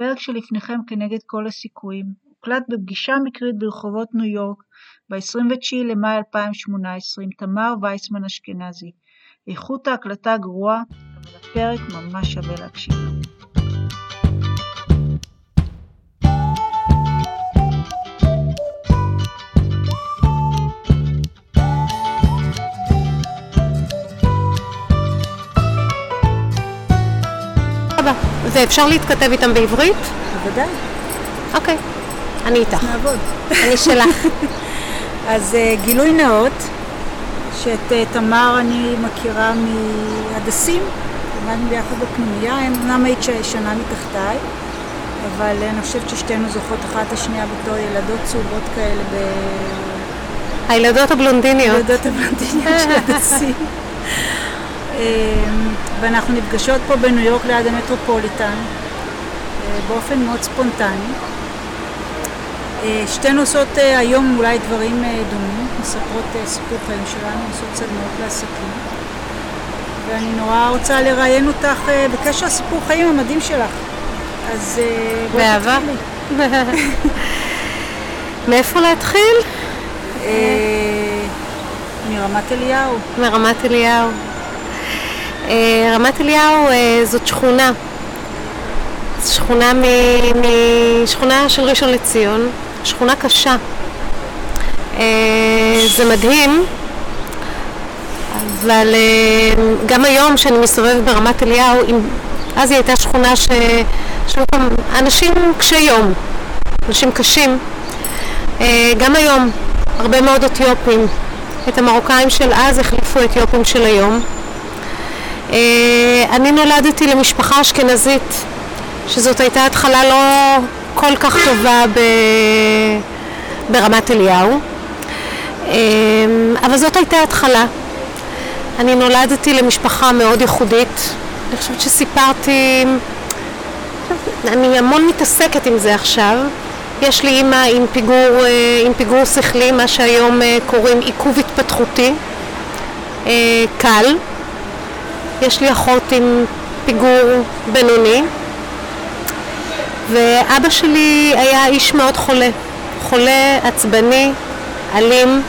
הפרק שלפניכם כנגד כל הסיכויים הוקלט בפגישה מקרית ברחובות ניו יורק ב-29 למאי 2018 עם תמר וייסמן אשכנזי. איכות ההקלטה גרועה, אבל הפרק ממש שווה להקשיב. ואפשר להתכתב איתם בעברית? בוודאי. אוקיי, אני איתך. נעבוד. אני שלך. אז אה, גילוי נאות, שאת אה, תמר אני מכירה מהדסים, למדנו ביחד בפנימייה, אמנם היית שנה מתחתיי, אבל אני חושבת ששתינו זוכרות אחת את השנייה בתור ילדות צהובות כאלה ב... הילדות הבלונדיניות. ילדות הבלונדיניות של הדסים. ואנחנו נפגשות פה בניו יורק ליד המטרופוליטן אה, באופן מאוד ספונטני. אה, שתינו עושות אה, היום אולי דברים דומים, מספרות סיפור חיים שלנו, עושות סדנאות לעסקים. ואני נורא רוצה לראיין אותך בקשר לסיפור חיים המדהים שלך. אז בואי. תתחילי. מאיפה להתחיל? מרמת אליהו. מרמת אליהו. אה, רמת אליהו אה, זאת שכונה. שכונה מ- משכונה של ראשון לציון, שכונה קשה. אה, זה מדהים, אבל גם היום כשאני מסתובבת ברמת אליהו, אז היא הייתה שכונה ש... שם אנשים קשי יום, אנשים קשים. גם היום, הרבה מאוד אתיופים. את המרוקאים של אז החליפו אתיופים של היום. אה, אני נולדתי למשפחה אשכנזית, שזאת הייתה התחלה לא כל כך טובה ב... ברמת אליהו, אה, אבל זאת הייתה התחלה. אני נולדתי למשפחה מאוד ייחודית. אני חושבת שסיפרתי, אני המון מתעסקת עם זה עכשיו. יש לי אימא עם פיגור, אה, עם פיגור שכלי, מה שהיום קוראים עיכוב התפתחותי, קל. יש לי אחות עם פיגור בינוני, ואבא שלי היה איש מאוד חולה, חולה, עצבני, אלים.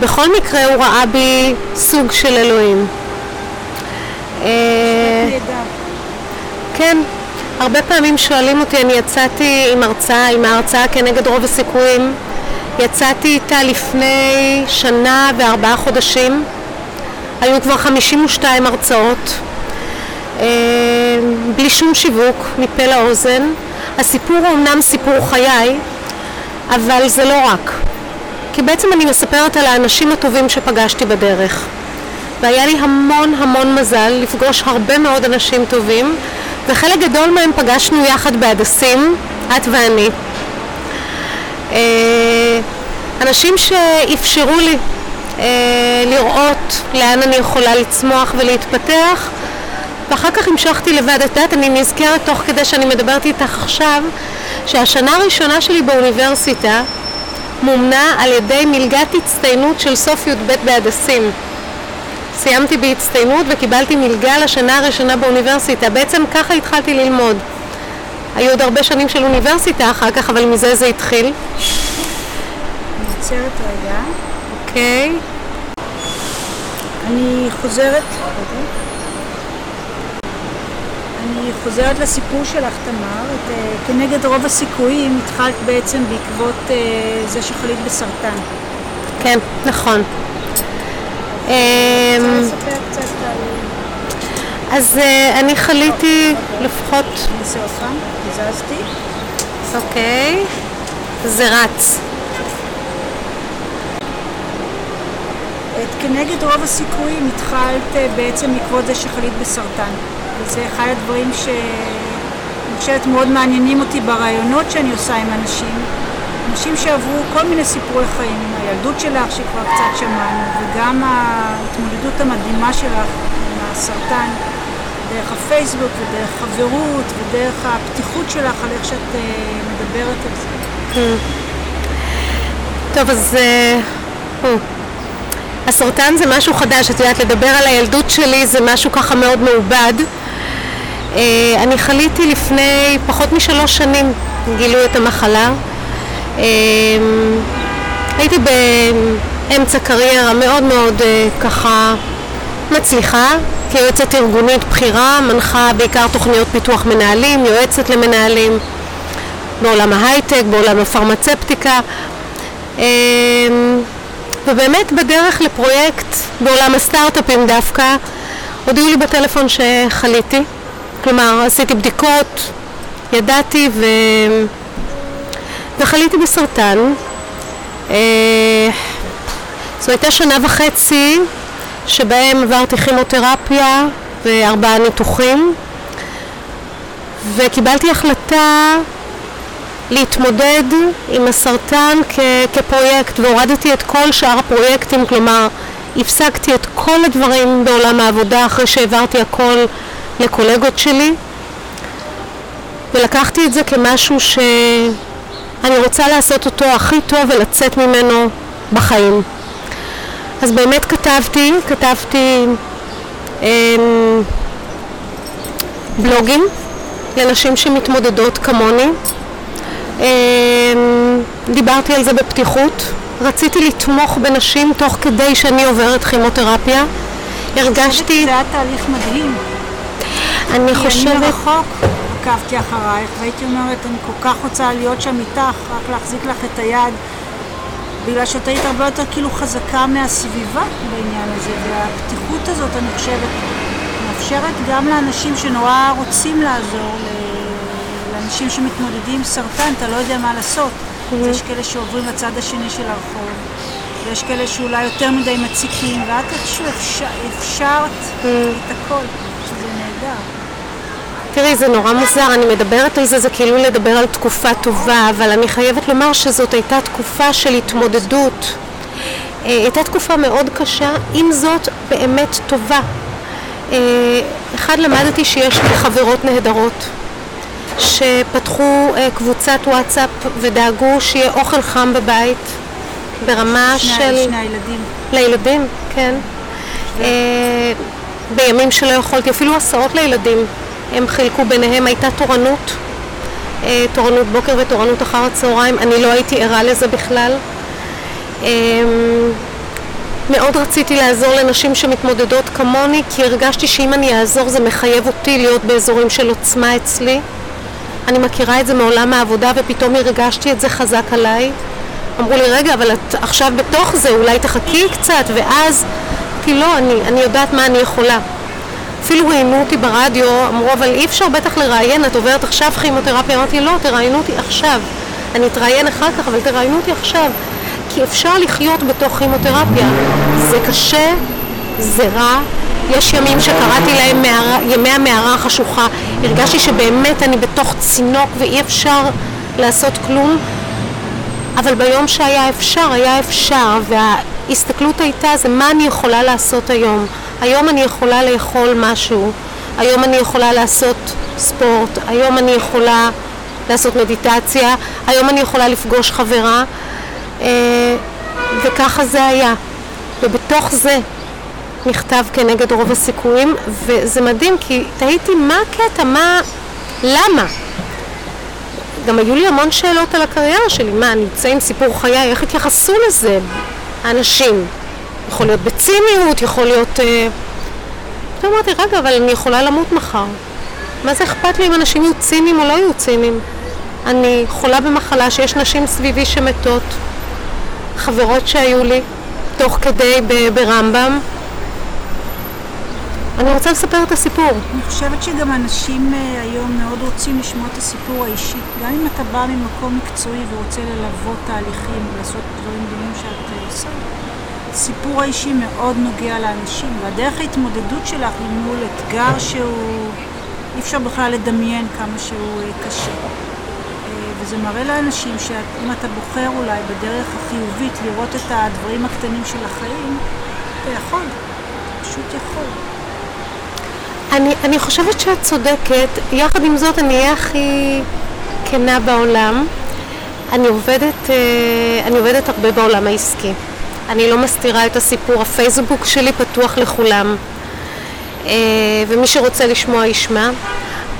בכל מקרה הוא ראה בי סוג של אלוהים. אה. כן, הרבה פעמים שואלים אותי, אני יצאתי עם הרצאה, עם ההרצאה כנגד רוב הסיכויים, יצאתי איתה לפני שנה וארבעה חודשים, היו כבר 52 הרצאות, אה, בלי שום שיווק, מפה לאוזן. הסיפור הוא אמנם סיפור חיי, אבל זה לא רק. כי בעצם אני מספרת על האנשים הטובים שפגשתי בדרך. והיה לי המון המון מזל לפגוש הרבה מאוד אנשים טובים, וחלק גדול מהם פגשנו יחד בהדסים, את ואני. אה, אנשים שאפשרו לי לראות לאן אני יכולה לצמוח ולהתפתח, ואחר כך המשכתי לבד. את יודעת, אני נזכרת תוך כדי שאני מדברת איתך עכשיו, שהשנה הראשונה שלי באוניברסיטה מומנה על ידי מלגת הצטיינות של סוף י"ב בהדסים. סיימתי בהצטיינות וקיבלתי מלגה לשנה הראשונה באוניברסיטה. בעצם ככה התחלתי ללמוד. היו עוד הרבה שנים של אוניברסיטה אחר כך, אבל מזה זה התחיל. אני עוצרת רגע. אוקיי. אני חוזרת, אני חוזרת לסיפור שלך, תמר. את, אה, כנגד רוב הסיכויים התחלת בעצם בעקבות אה, זה שחלית בסרטן. כן, נכון. אמ. אז אה, אני חליתי לפחות, אני עוד פעם, הזזתי. אוקיי, זה רץ. את כנגד רוב הסיכויים התחלת אה, בעצם בעקבות זה שחלית בסרטן. וזה אחד הדברים שאני חושבת מאוד מעניינים אותי ברעיונות שאני עושה עם אנשים. אנשים שעברו כל מיני סיפורי חיים, הילדות שלך שכבר קצת שמענו, וגם ההתמודדות המדהימה שלך עם הסרטן, דרך הפייסבוק ודרך חברות ודרך הפתיחות שלך על איך שאת אה, מדברת על זה. טוב, אז... אה, הסרטן זה משהו חדש, את יודעת, לדבר על הילדות שלי זה משהו ככה מאוד מעובד. אה, אני חליתי לפני פחות משלוש שנים, גילו את המחלה. אה, הייתי באמצע קריירה מאוד מאוד אה, ככה מצליחה, כיועצת ארגונית בכירה, מנחה בעיקר תוכניות פיתוח מנהלים, יועצת למנהלים בעולם ההייטק, בעולם הפרמצפטיקה. ובאמת בדרך לפרויקט בעולם הסטארט-אפים דווקא, הודיעו לי בטלפון שחליתי. כלומר, עשיתי בדיקות, ידעתי ו... וחליתי בסרטן. אה, זו הייתה שנה וחצי שבהם עברתי כימותרפיה וארבעה ניתוחים וקיבלתי החלטה להתמודד עם הסרטן כ- כפרויקט והורדתי את כל שאר הפרויקטים, כלומר הפסקתי את כל הדברים בעולם העבודה אחרי שהעברתי הכל לקולגות שלי ולקחתי את זה כמשהו שאני רוצה לעשות אותו הכי טוב ולצאת ממנו בחיים. אז באמת כתבתי, כתבתי אה, בלוגים לנשים שמתמודדות כמוני. אה, דיברתי על זה בפתיחות. רציתי לתמוך בנשים תוך כדי שאני עוברת כימותרפיה. הרגשתי... זה היה תהליך מדהים. אני חושבת... אני מרחוק עקבתי אחרייך והייתי אומרת, אני כל כך רוצה להיות שם איתך, רק להחזיק לך את היד, בגלל שאת היית הרבה יותר כאילו חזקה מהסביבה בעניין הזה, והפתיחות הזאת, אני חושבת, מאפשרת גם לאנשים שנורא רוצים לעזור, לאנשים שמתמודדים עם סרטן, אתה לא יודע מה לעשות. Mm-hmm. יש כאלה שעוברים לצד השני של הרחוב, ויש כאלה שאולי יותר מדי מציקים, ואת איכשהו אפשר, אפשרת mm-hmm. את הכל, שזה נהדר. תראי, זה נורא מוזר, אני מדברת על זה, זה כאילו לדבר על תקופה טובה, אבל אני חייבת לומר שזאת הייתה תקופה של התמודדות. אה, הייתה תקופה מאוד קשה, עם זאת באמת טובה. אה, אחד, למדתי שיש לי חברות נהדרות, שפתחו אה, קבוצת וואטסאפ ודאגו שיהיה אוכל חם בבית, ברמה שני, של... שני הילדים. לילדים, כן. בימים שלא יכולתי, אפילו הסעות לילדים. הם חילקו ביניהם, הייתה תורנות, אה, תורנות בוקר ותורנות אחר הצהריים, אני לא הייתי ערה לזה בכלל. אה, מאוד רציתי לעזור לנשים שמתמודדות כמוני, כי הרגשתי שאם אני אעזור זה מחייב אותי להיות באזורים של עוצמה אצלי. אני מכירה את זה מעולם העבודה ופתאום הרגשתי את זה חזק עליי. אמרו לי, רגע, אבל את עכשיו בתוך זה, אולי תחכי קצת, ואז... כי לא, אני, אני יודעת מה אני יכולה. אפילו ראיינו אותי ברדיו, אמרו, אבל אי אפשר בטח לראיין, את עוברת עכשיו כימותרפיה. אמרתי, לא, תראיינו אותי עכשיו. אני אתראיין אחר כך, אבל תראיינו אותי עכשיו. כי אפשר לחיות בתוך כימותרפיה. זה קשה, זה רע. יש ימים שקראתי להם מערה, ימי המערה החשוכה. הרגשתי שבאמת אני בתוך צינוק ואי אפשר לעשות כלום. אבל ביום שהיה אפשר, היה אפשר, וההסתכלות הייתה זה מה אני יכולה לעשות היום. היום אני יכולה לאכול משהו, היום אני יכולה לעשות ספורט, היום אני יכולה לעשות מדיטציה, היום אני יכולה לפגוש חברה אה, וככה זה היה. ובתוך זה נכתב כנגד רוב הסיכויים וזה מדהים כי תהיתי מה הקטע, מה, למה? גם היו לי המון שאלות על הקריירה שלי, מה, אני אצא עם סיפור חיי, איך התייחסו לזה האנשים? יכול להיות בציניות, יכול להיות... אה... פתאום אמרתי, רגע, אבל אני יכולה למות מחר. מה זה אכפת לי אם אנשים יהיו ציניים או לא יהיו ציניים? אני חולה במחלה שיש נשים סביבי שמתות, חברות שהיו לי, תוך כדי ברמב"ם. אני רוצה לספר את הסיפור. אני חושבת שגם אנשים אה, היום מאוד רוצים לשמוע את הסיפור האישי. גם אם אתה בא ממקום מקצועי ורוצה ללוות תהליכים ולעשות דברים דומים שאת אה, עושה, הסיפור האישי מאוד נוגע לאנשים, והדרך ההתמודדות שלך היא מול אתגר שהוא, אי אפשר בכלל לדמיין כמה שהוא אה, קשה. וזה מראה לאנשים שאם אתה בוחר אולי בדרך החיובית לראות את הדברים הקטנים של החיים, אתה יכול, פשוט יכול. אני, אני חושבת שאת צודקת, יחד עם זאת אני אהיה הכי כנה בעולם. אני עובדת, אה, אני עובדת הרבה בעולם העסקי. אני לא מסתירה את הסיפור, הפייסבוק שלי פתוח לכולם, אה, ומי שרוצה לשמוע ישמע.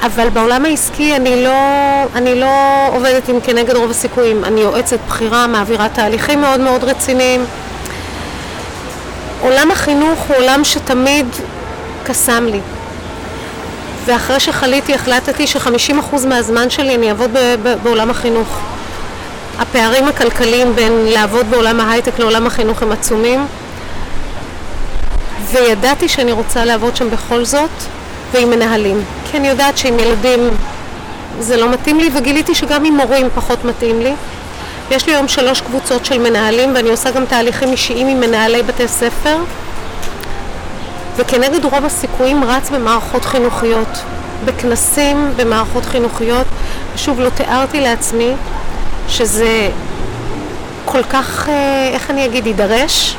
אבל בעולם העסקי אני לא, אני לא עובדת עם כנגד רוב הסיכויים. אני יועצת בכירה, מעבירה תהליכים מאוד מאוד רציניים. עולם החינוך הוא עולם שתמיד קסם לי. ואחרי שחליתי החלטתי ש-50% מהזמן שלי אני אעבוד בעולם החינוך. הפערים הכלכליים בין לעבוד בעולם ההייטק לעולם החינוך הם עצומים וידעתי שאני רוצה לעבוד שם בכל זאת ועם מנהלים. כי אני יודעת שעם ילדים זה לא מתאים לי וגיליתי שגם עם מורים פחות מתאים לי. יש לי היום שלוש קבוצות של מנהלים ואני עושה גם תהליכים אישיים עם מנהלי בתי ספר וכנגד רוב הסיכויים רץ במערכות חינוכיות, בכנסים במערכות חינוכיות. ושוב, לא תיארתי לעצמי שזה כל כך, אה, איך אני אגיד, יידרש.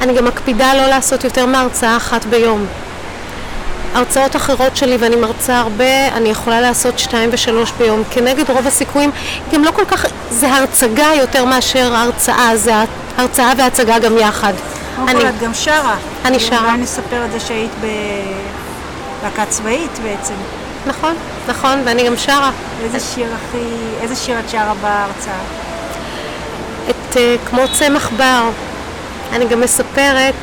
אני גם מקפידה לא לעשות יותר מהרצאה אחת ביום. הרצאות אחרות שלי, ואני מרצה הרבה, אני יכולה לעשות שתיים ושלוש ביום. כנגד רוב הסיכויים, גם לא כל כך, זה הרצגה יותר מאשר הרצאה, זה הרצאה והצגה גם יחד. אני... את גם שרה. אני שרה. אולי נספר את זה שהיית בלהקה צבאית בעצם. נכון, נכון, ואני גם שרה. איזה שיר הכי... איזה שיר את שרה בהרצאה? את uh, כמו צמח בר. אני גם מספרת,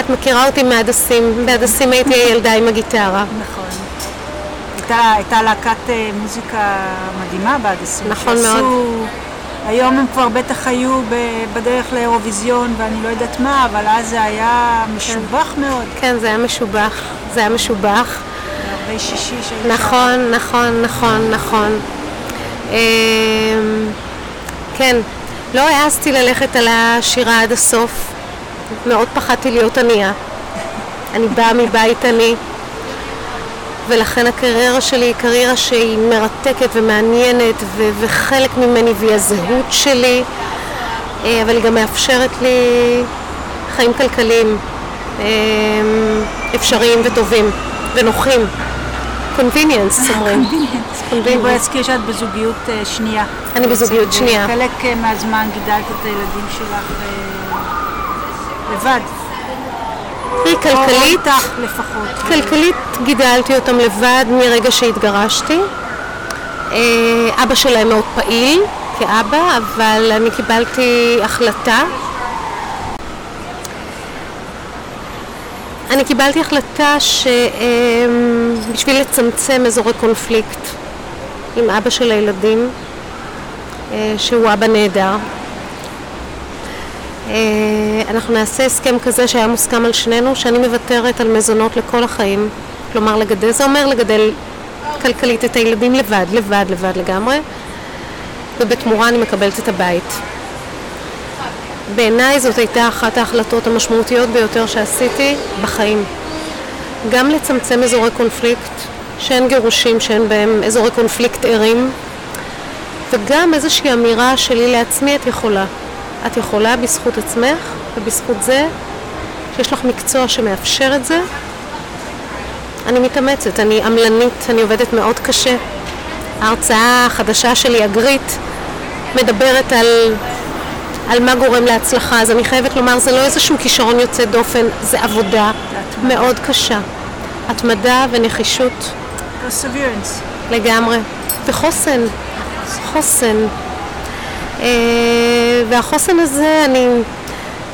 את מכירה אותי מהדסים, בהדסים הייתי הילדה עם הגיטרה. נכון. הייתה, הייתה להקת uh, מוזיקה מדהימה בהדסים. נכון שעשו... מאוד. היום הם כבר בטח היו בדרך לאירוויזיון ואני לא יודעת מה, אבל אז זה היה משובח כן. מאוד. כן, זה היה משובח. זה היה משובח. הרבה שישי שהיו נכון, נכון, נכון, נכון. אמ, כן, לא העזתי ללכת על השירה עד הסוף. מאוד פחדתי להיות ענייה. אני באה מבית עני. ולכן הקריירה שלי היא קריירה שהיא מרתקת ומעניינת ו- וחלק ממני והיא הזהות שלי, אה, אבל היא גם מאפשרת לי חיים כלכליים אה, אפשריים וטובים ונוחים. קונביניאנס אומרים. אני בואי אזכיר שאת בזוגיות אה, שנייה. אני בזוגיות שנייה. חלק מהזמן גידלת את הילדים שלך לבד. היא כלכלית, לפחות. כלכלית גידלתי אותם לבד מרגע שהתגרשתי. אה, אבא שלהם מאוד פעיל כאבא, אבל אני קיבלתי החלטה. אני קיבלתי החלטה שבשביל לצמצם אזורי קונפליקט עם אבא של הילדים, אה, שהוא אבא נהדר, אנחנו נעשה הסכם כזה שהיה מוסכם על שנינו, שאני מוותרת על מזונות לכל החיים, כלומר לגדל, זה אומר לגדל כלכלית את הילדים לבד, לבד, לבד לגמרי, ובתמורה אני מקבלת את הבית. בעיניי זאת הייתה אחת ההחלטות המשמעותיות ביותר שעשיתי בחיים. גם לצמצם אזורי קונפליקט, שאין גירושים, שאין בהם אזורי קונפליקט ערים, וגם איזושהי אמירה שלי לעצמי את יכולה. את יכולה בזכות עצמך ובזכות זה שיש לך מקצוע שמאפשר את זה. אני מתאמצת, אני עמלנית, אני עובדת מאוד קשה. ההרצאה החדשה שלי, הגריט, מדברת על, על מה גורם להצלחה, אז אני חייבת לומר, זה לא איזשהו כישרון יוצא דופן, זה עבודה מאוד קשה. התמדה ונחישות. פרסבירנס. לגמרי. וחוסן. חוסן. אה, והחוסן הזה, אני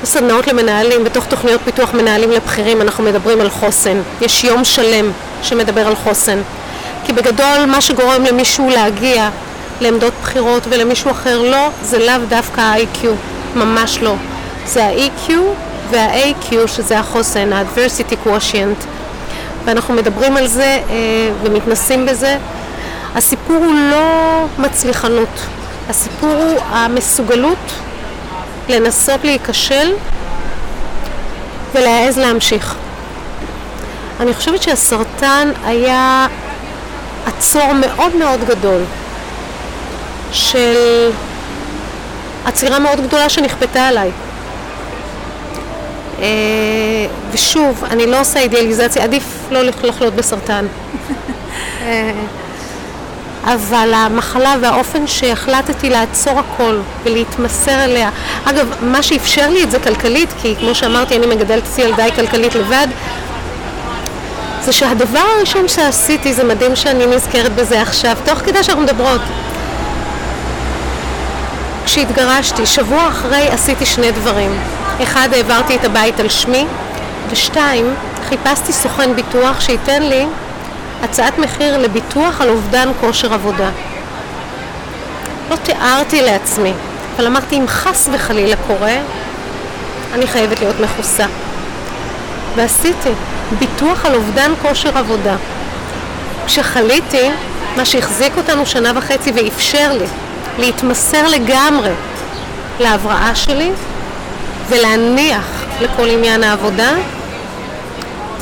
בסדנאות למנהלים, בתוך תוכניות פיתוח מנהלים לבכירים אנחנו מדברים על חוסן. יש יום שלם שמדבר על חוסן. כי בגדול מה שגורם למישהו להגיע לעמדות בחירות ולמישהו אחר לא, זה לאו דווקא ה-IQ, ממש לא. זה ה-EQ וה-AQ שזה החוסן, ה-adversity quotient. ואנחנו מדברים על זה אה, ומתנסים בזה. הסיפור הוא לא מצליחנות, הסיפור הוא המסוגלות לנסות להיכשל ולהעז להמשיך. אני חושבת שהסרטן היה עצור מאוד מאוד גדול של עצירה מאוד גדולה שנכפתה עליי. אה, ושוב, אני לא עושה אידיאליזציה, עדיף לא לחלות בסרטן. אבל המחלה והאופן שהחלטתי לעצור הכל ולהתמסר אליה, אגב, מה שאפשר לי את זה כלכלית, כי כמו שאמרתי, אני מגדלת את ילדיי כלכלית לבד, זה שהדבר הראשון שעשיתי, זה מדהים שאני נזכרת בזה עכשיו, תוך כדי שאנחנו מדברות. כשהתגרשתי, שבוע אחרי עשיתי שני דברים. אחד, העברתי את הבית על שמי, ושתיים, חיפשתי סוכן ביטוח שייתן לי הצעת מחיר לביטוח על אובדן כושר עבודה. לא תיארתי לעצמי, אבל אמרתי, אם חס וחלילה קורה, אני חייבת להיות מכוסה. ועשיתי ביטוח על אובדן כושר עבודה. כשחליתי, מה שהחזיק אותנו שנה וחצי ואפשר לי להתמסר לגמרי להבראה שלי ולהניח לכל עניין העבודה,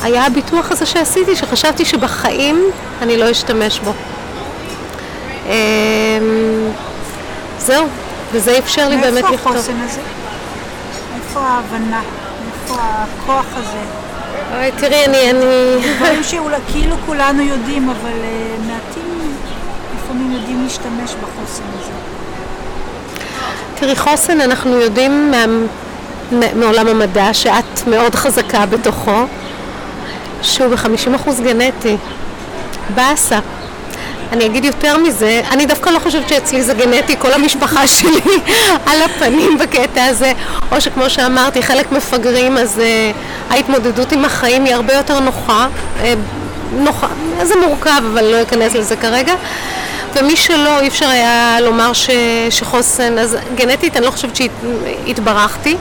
היה הביטוח הזה שעשיתי, שחשבתי שבחיים אני לא אשתמש בו. אמ, זהו, וזה אפשר לי באמת לכתוב. מאיפה החוסן הזה? איפה ההבנה? איפה הכוח הזה? אוי, תראי, אני... אני... דברים שאולי כאילו כולנו יודעים, אבל uh, מעטים לפעמים יודעים להשתמש בחוסן הזה. תראי, חוסן אנחנו יודעים מעולם המדע, שאת מאוד חזקה בתוכו, שהוא ב-50% גנטי. באסה. אני אגיד יותר מזה, אני דווקא לא חושבת שאצלי זה גנטי, כל המשפחה שלי על הפנים בקטע הזה, או שכמו שאמרתי, חלק מפגרים, אז uh, ההתמודדות עם החיים היא הרבה יותר נוחה, uh, נוחה, זה מורכב, אבל לא אכנס לזה כרגע. ומי שלא, אי אפשר היה לומר ש, שחוסן, אז גנטית אני לא חושבת שהתברכתי,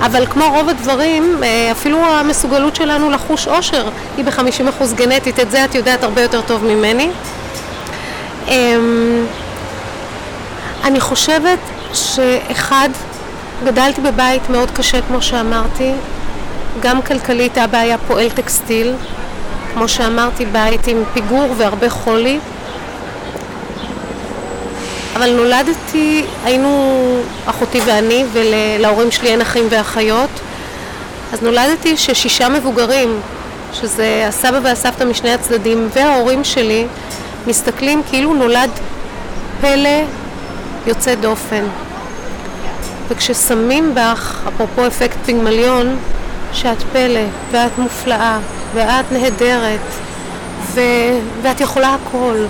אבל כמו רוב הדברים, אה, אפילו המסוגלות שלנו לחוש אושר היא ב-50% גנטית, את זה את יודעת הרבה יותר טוב ממני. אמ, אני חושבת שאחד, גדלתי בבית מאוד קשה כמו שאמרתי, גם כלכלית אבא היה פועל טקסטיל, כמו שאמרתי, בית עם פיגור והרבה חולי. אבל נולדתי, היינו אחותי ואני, ולהורים שלי אין אחים ואחיות, אז נולדתי ששישה מבוגרים, שזה הסבא והסבתא משני הצדדים, וההורים שלי, מסתכלים כאילו נולד פלא יוצא דופן. וכששמים בך, אפרופו אפקט פיגמליון, שאת פלא, ואת מופלאה, ואת נהדרת, ו... ואת יכולה הכל,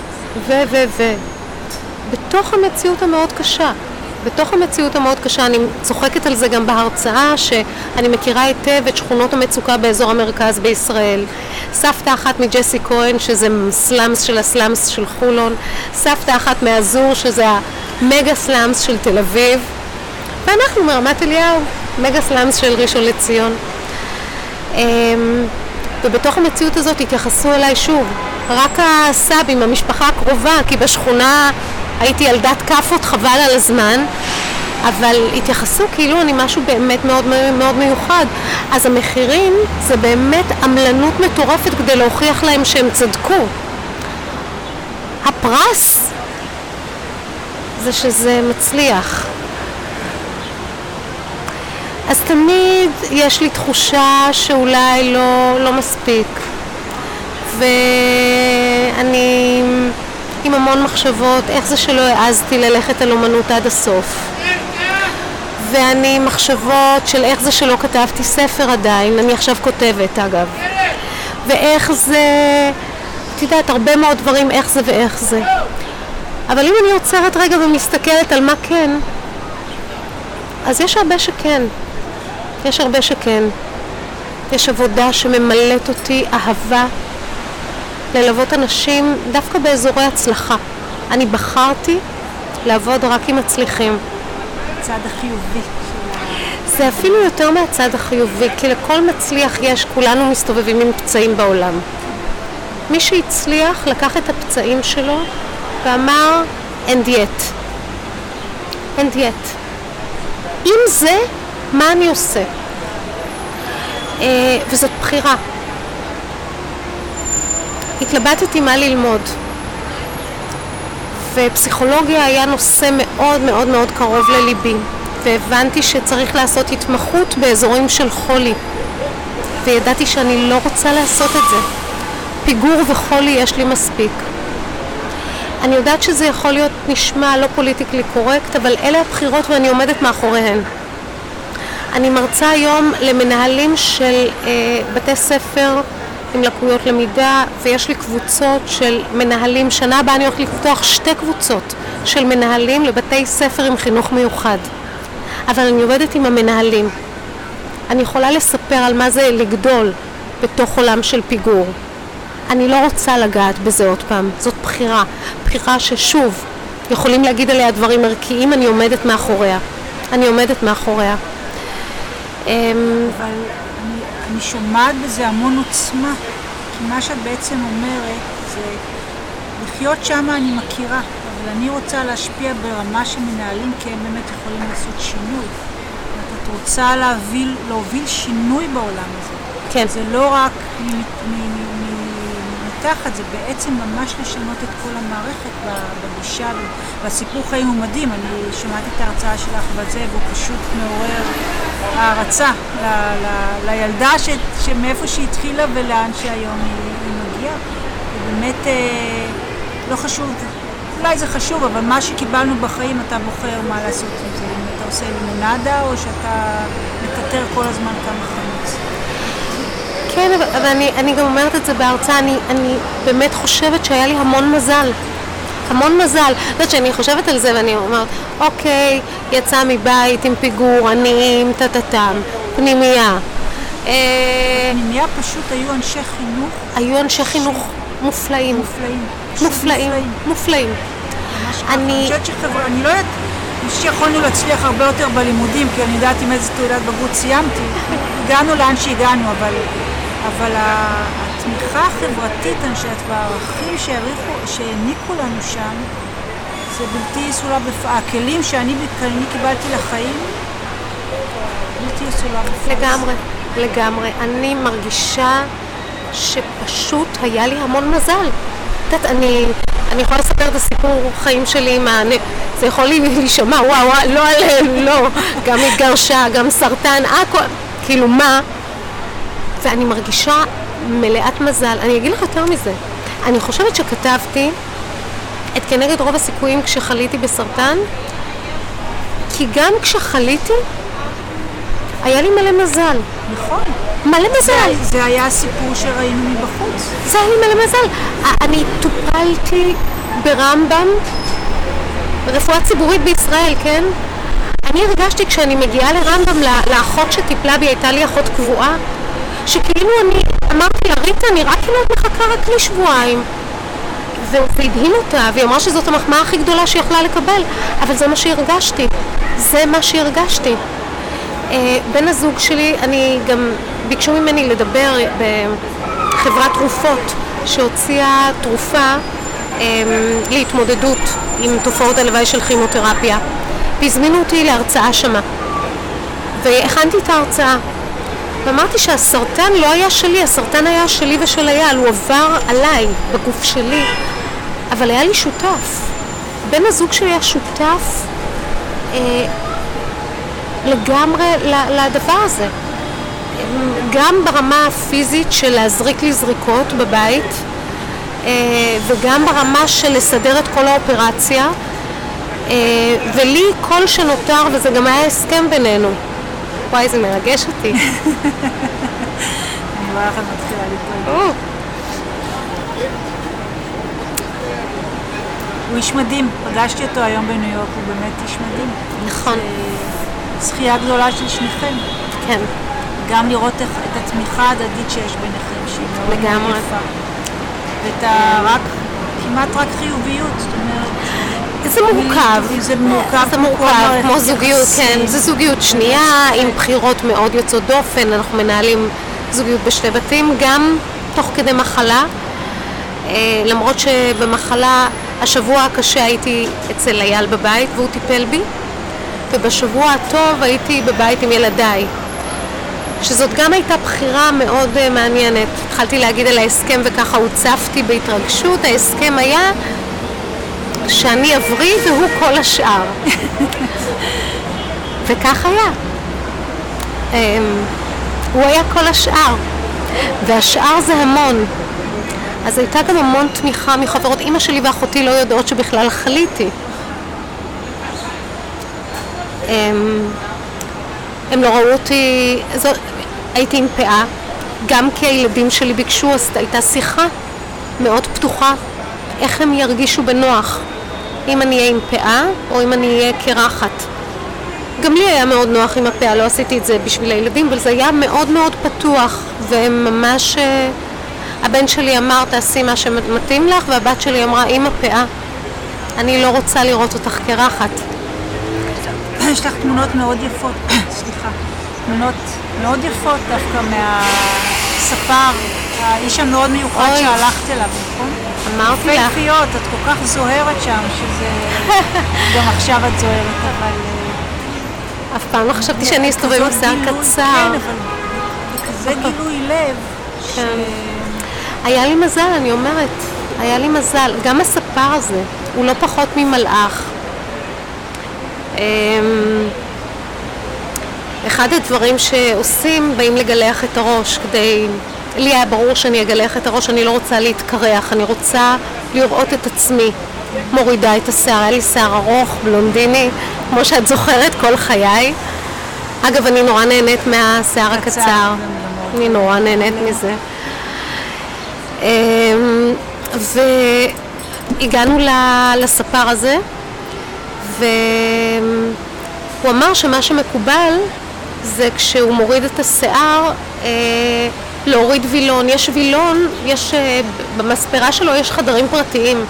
ו... ו... ו... בתוך המציאות המאוד קשה. בתוך המציאות המאוד קשה, אני צוחקת על זה גם בהרצאה, שאני מכירה היטב את שכונות המצוקה באזור המרכז בישראל. סבתא אחת מג'סי כהן, שזה slums של ה slums של חולון, סבתא אחת מאזור, שזה ה mega slums של תל אביב, ואנחנו מרמת אליהו, mega slums של ראשון לציון. אמ, ובתוך המציאות הזאת התייחסו אליי שוב, רק הסבים, המשפחה הקרובה, כי בשכונה הייתי ילדת כאפות חבל על הזמן, אבל התייחסו כאילו אני משהו באמת מאוד מאוד מיוחד. אז המחירים זה באמת עמלנות מטורפת כדי להוכיח להם שהם צדקו. הפרס זה שזה מצליח. אז תמיד יש לי תחושה שאולי לא, לא מספיק. ואני עם המון מחשבות, איך זה שלא העזתי ללכת על אומנות עד הסוף. ואני עם מחשבות של איך זה שלא כתבתי ספר עדיין, אני עכשיו כותבת אגב. ואיך זה, את יודעת, הרבה מאוד דברים, איך זה ואיך זה. אבל אם אני עוצרת רגע ומסתכלת על מה כן, אז יש הרבה שכן. יש הרבה שכן. יש עבודה שממלאת אותי אהבה ללוות אנשים דווקא באזורי הצלחה. אני בחרתי לעבוד רק עם מצליחים. הצד החיובי. זה אפילו יותר מהצד החיובי, כי לכל מצליח יש, כולנו מסתובבים עם פצעים בעולם. מי שהצליח לקח את הפצעים שלו ואמר and yet. and yet. עם זה, מה אני עושה? אה, וזאת בחירה. התלבטתי מה ללמוד. ופסיכולוגיה היה נושא מאוד מאוד מאוד קרוב לליבי, והבנתי שצריך לעשות התמחות באזורים של חולי, וידעתי שאני לא רוצה לעשות את זה. פיגור וחולי יש לי מספיק. אני יודעת שזה יכול להיות נשמע לא פוליטיקלי קורקט, אבל אלה הבחירות ואני עומדת מאחוריהן. אני מרצה היום למנהלים של אה, בתי ספר עם לקויות למידה, ויש לי קבוצות של מנהלים. שנה הבאה אני הולכת לפתוח שתי קבוצות של מנהלים לבתי ספר עם חינוך מיוחד. אבל אני עובדת עם המנהלים. אני יכולה לספר על מה זה לגדול בתוך עולם של פיגור. אני לא רוצה לגעת בזה עוד פעם, זאת בחירה. בחירה ששוב, יכולים להגיד עליה דברים ערכיים, אני עומדת מאחוריה. אני עומדת מאחוריה. אמ, אבל אני, שומעת בזה המון עוצמה, כי מה שאת בעצם אומרת זה לחיות שם אני מכירה, אבל אני רוצה להשפיע ברמה של מנהלים כי הם באמת יכולים לעשות שינוי. את רוצה להוביל, להוביל שינוי בעולם הזה. כן. זה לא רק מתחת, זה בעצם ממש לשנות את כל המערכת בגישה, והסיפור חיים הוא מדהים. אני שמעתי את ההרצאה שלך בזה, והוא פשוט מעורר הערצה ל, ל, לילדה ש, שמאיפה שהיא התחילה ולאן שהיום היא, היא מגיעה. ובאמת אה, לא חשוב, אולי זה חשוב, אבל מה שקיבלנו בחיים אתה בוחר מה לעשות עם זה. אם אתה עושה לימונדה או שאתה מקטר כל הזמן כמה חמוץ. כן, אבל אני, אני גם אומרת את זה בהרצאה, אני, אני באמת חושבת שהיה לי המון מזל. המון מזל. את יודעת שאני חושבת על זה ואני אומרת, אוקיי, יצא מבית עם פיגור, עניים, טה-טה-טם, פנימייה. אה, פנימייה פשוט היו אנשי חינוך. היו אנשי חינוך מופלאים. מופלאים. מופלאים. מופלאים. אני... חושבת שחברה, אני לא יודעת, אני חושבת שיכולנו להצליח הרבה יותר בלימודים, כי אני יודעת עם איזה תעודת בגרות סיימתי. הגענו לאן שהגענו, אבל אבל התמיכה החברתית, אני חושבת, והערכים שהעניקו לנו שם, זה בלתי יסולא בפעם. הכלים שאני קיבלתי לחיים, בלתי יסולא בפעם. לגמרי, לגמרי. אני מרגישה שפשוט היה לי המון מזל. את יודעת, אני, אני יכולה לספר את הסיפור חיים שלי עם ה... זה יכול להישמע, וואו, וואו, לא עליהם, לא. גם התגרשה, גם סרטן, הכל. כאילו, מה? ואני מרגישה מלאת מזל. אני אגיד לך יותר מזה, אני חושבת שכתבתי את כנגד רוב הסיכויים כשחליתי בסרטן, כי גם כשחליתי, היה לי מלא מזל. נכון. מלא מזל. זה, זה היה הסיפור שראינו מבחוץ. זה היה לי מלא מזל. אני טופלתי ברמב"ם, רפואה ציבורית בישראל, כן? אני הרגשתי כשאני מגיעה לרמב"ם, לאחות שטיפלה בי, הייתה לי אחות קבועה, שכאילו אני אמרתי לה, ריטה, נראה כאילו את מחכה רק לשבועיים. וזה הדהים אותה, והיא אמרה שזאת המחמאה הכי גדולה שהיא יכלה לקבל, אבל זה מה שהרגשתי. זה מה שהרגשתי. אה, בן הזוג שלי, אני גם, ביקשו ממני לדבר בחברת תרופות שהוציאה תרופה אה, להתמודדות עם תופעות הלוואי של כימותרפיה. והזמינו אותי להרצאה שמה. והכנתי את ההרצאה, ואמרתי שהסרטן לא היה שלי, הסרטן היה שלי ושל אייל, הוא עבר עליי, בגוף שלי, אבל היה לי שותף. בן הזוג שלי היה שותף אה, לגמרי לדבר הזה. גם ברמה הפיזית של להזריק לי זריקות בבית, אה, וגם ברמה של לסדר את כל האופרציה, אה, ולי כל שנותר, וזה גם היה הסכם בינינו, וואי, זה מרגש אותי. אני רואה איך את מתחילה להתרגש. הוא איש מדהים, פגשתי אותו היום בניו יורק, הוא באמת איש מדהים. נכון. זכייה גדולה של שניכם. כן. גם לראות את התמיכה ההדדית שיש ביניכם, שהיא מאוד יפה. ואת הרק, כמעט רק חיוביות, זאת אומרת... זה מורכב. זה מורכב. זה מורכב, כמו זוגיות, כן. זה זוגיות שנייה, עם בחירות מאוד יוצאות דופן, אנחנו מנהלים זוגיות בשתי בתים, גם תוך כדי מחלה. אה, למרות שבמחלה, השבוע הקשה הייתי אצל אייל בבית והוא טיפל בי, ובשבוע הטוב הייתי בבית עם ילדיי. שזאת גם הייתה בחירה מאוד uh, מעניינת. התחלתי להגיד על ההסכם וככה הוצפתי בהתרגשות. ההסכם היה שאני אבריא והוא כל השאר. וכך היה. Um, הוא היה כל השאר, והשאר זה המון. אז הייתה גם המון תמיכה מחברות. אימא שלי ואחותי לא יודעות שבכלל חליתי. הם, הם לא ראו אותי, זאת, הייתי עם פאה, גם כי הילדים שלי ביקשו, אז הייתה שיחה מאוד פתוחה, איך הם ירגישו בנוח, אם אני אהיה עם פאה או אם אני אהיה קרחת. גם לי היה מאוד נוח עם הפאה, לא עשיתי את זה בשביל הילדים, אבל זה היה מאוד מאוד פתוח, והם ממש... אה, הבן שלי אמר, תעשי מה שמתאים לך, והבת שלי אמרה, עם הפאה, אני לא רוצה לראות אותך קרחת. יש לך תמונות מאוד יפות, סליחה, תמונות מאוד יפות דווקא מהספר, האיש המאוד מיוחד. שהלכת אליו, נכון? אמרתי לך, יפהפיות, את כל כך זוהרת שם, שזה... גם עכשיו את זוהרת, אבל... אה, אף פעם לא חשבתי שאני אסתובב עם שיער קצר. כן, אבל בכזה גילוי לב, ש... כן. היה לי מזל, אני אומרת. היה לי מזל. גם הספר הזה, הוא לא פחות ממלאך. אמ, אחד הדברים שעושים, באים לגלח את הראש כדי... לי היה ברור שאני אגלח את הראש, אני לא רוצה להתקרח, אני רוצה לראות את עצמי. מורידה את השיער, היה לי שיער ארוך, בלונדיני, כמו שאת זוכרת, כל חיי. אגב, אני נורא נהנית מהשיער קצר, הקצר. אני נורא נהנית מזה. אמ, והגענו לספר הזה, והוא אמר שמה שמקובל זה כשהוא מוריד את השיער, אה, להוריד וילון. יש וילון, יש, אה, במספרה שלו יש חדרים פרטיים.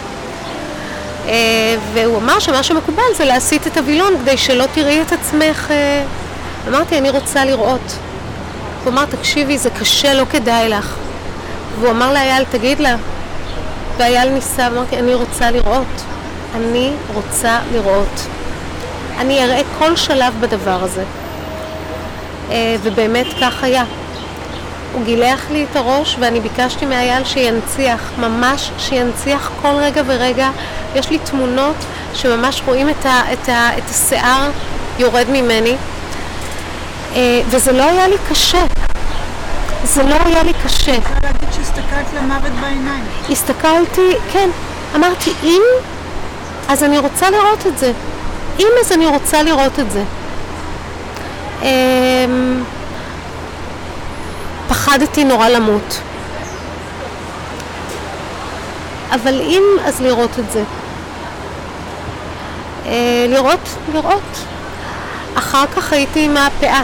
אה, והוא אמר שמה שמקובל זה להסיט את הווילון כדי שלא תראי את עצמך. אה, אמרתי, אני רוצה לראות. הוא אמר, תקשיבי, זה קשה, לא כדאי לך. והוא אמר לאייל, תגיד לה. ואייל ניסה, אמרתי, אני רוצה לראות. אני רוצה לראות. אני אראה כל שלב בדבר הזה. ובאמת כך היה. הוא גילח לי את הראש ואני ביקשתי מאייל שינציח, ממש שינציח כל רגע ורגע. יש לי תמונות שממש רואים את, ה, את, ה, את השיער יורד ממני. אה, וזה לא היה לי קשה. זה לא היה לי קשה. אני רוצה להגיד שהסתכלת למוות בעיניים. הסתכלתי, כן, אמרתי אם, אז אני רוצה לראות את זה. אם, אז אני רוצה לראות את זה. פחדתי נורא למות. אבל אם, אז לראות את זה. אה, לראות, לראות. אחר כך הייתי עם הפאה,